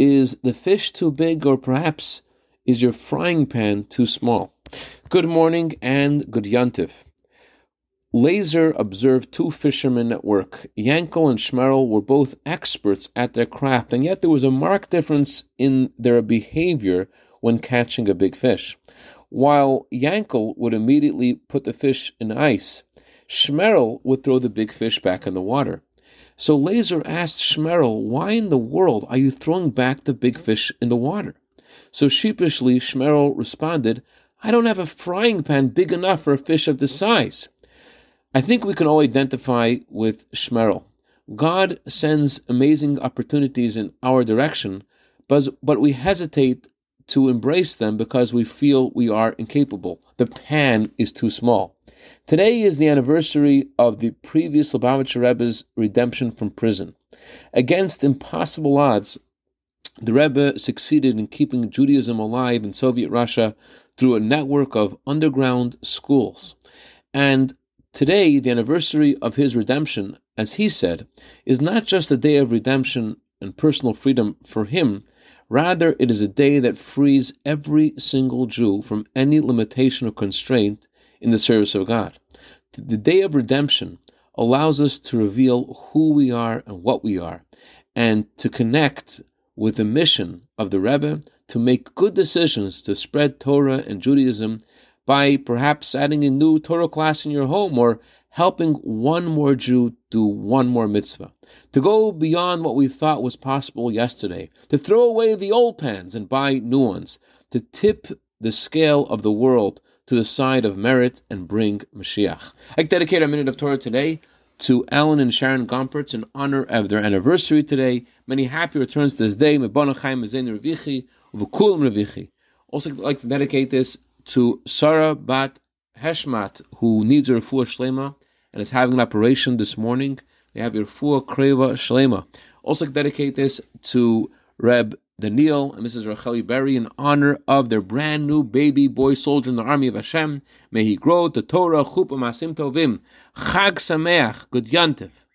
Is the fish too big, or perhaps is your frying pan too small? Good morning and good yantiv. Lazer observed two fishermen at work. Yankel and Shmerel were both experts at their craft, and yet there was a marked difference in their behavior when catching a big fish. While Yankel would immediately put the fish in ice, Shmerel would throw the big fish back in the water. So Lazer asked Shmerel, Why in the world are you throwing back the big fish in the water? So sheepishly, Shmerel responded, I don't have a frying pan big enough for a fish of this size. I think we can all identify with Shmerel. God sends amazing opportunities in our direction, but, but we hesitate to embrace them because we feel we are incapable. The pan is too small. Today is the anniversary of the previous Lubavitcher Rebbe's redemption from prison. Against impossible odds, the Rebbe succeeded in keeping Judaism alive in Soviet Russia through a network of underground schools. And today, the anniversary of his redemption, as he said, is not just a day of redemption and personal freedom for him, rather, it is a day that frees every single Jew from any limitation or constraint in the service of God. The day of redemption allows us to reveal who we are and what we are, and to connect with the mission of the Rebbe to make good decisions to spread Torah and Judaism by perhaps adding a new Torah class in your home or helping one more Jew do one more mitzvah, to go beyond what we thought was possible yesterday, to throw away the old pans and buy new ones, to tip the scale of the world to the side of merit and bring Mashiach. I dedicate a minute of Torah today to Alan and Sharon Gompertz in honor of their anniversary today. Many happy returns to this day. Also, I'd like to dedicate this to Sarah Bat Heshmat, who needs her refuah shlema and is having an operation this morning. We have your refuah kreva shlema. Also, dedicate this to Reb Daniel and Mrs. Racheli Berry in honor of their brand new baby boy soldier in the army of Hashem. May he grow to Torah, Chupa Masim Tovim. Chag Sameach, Good Yantiv.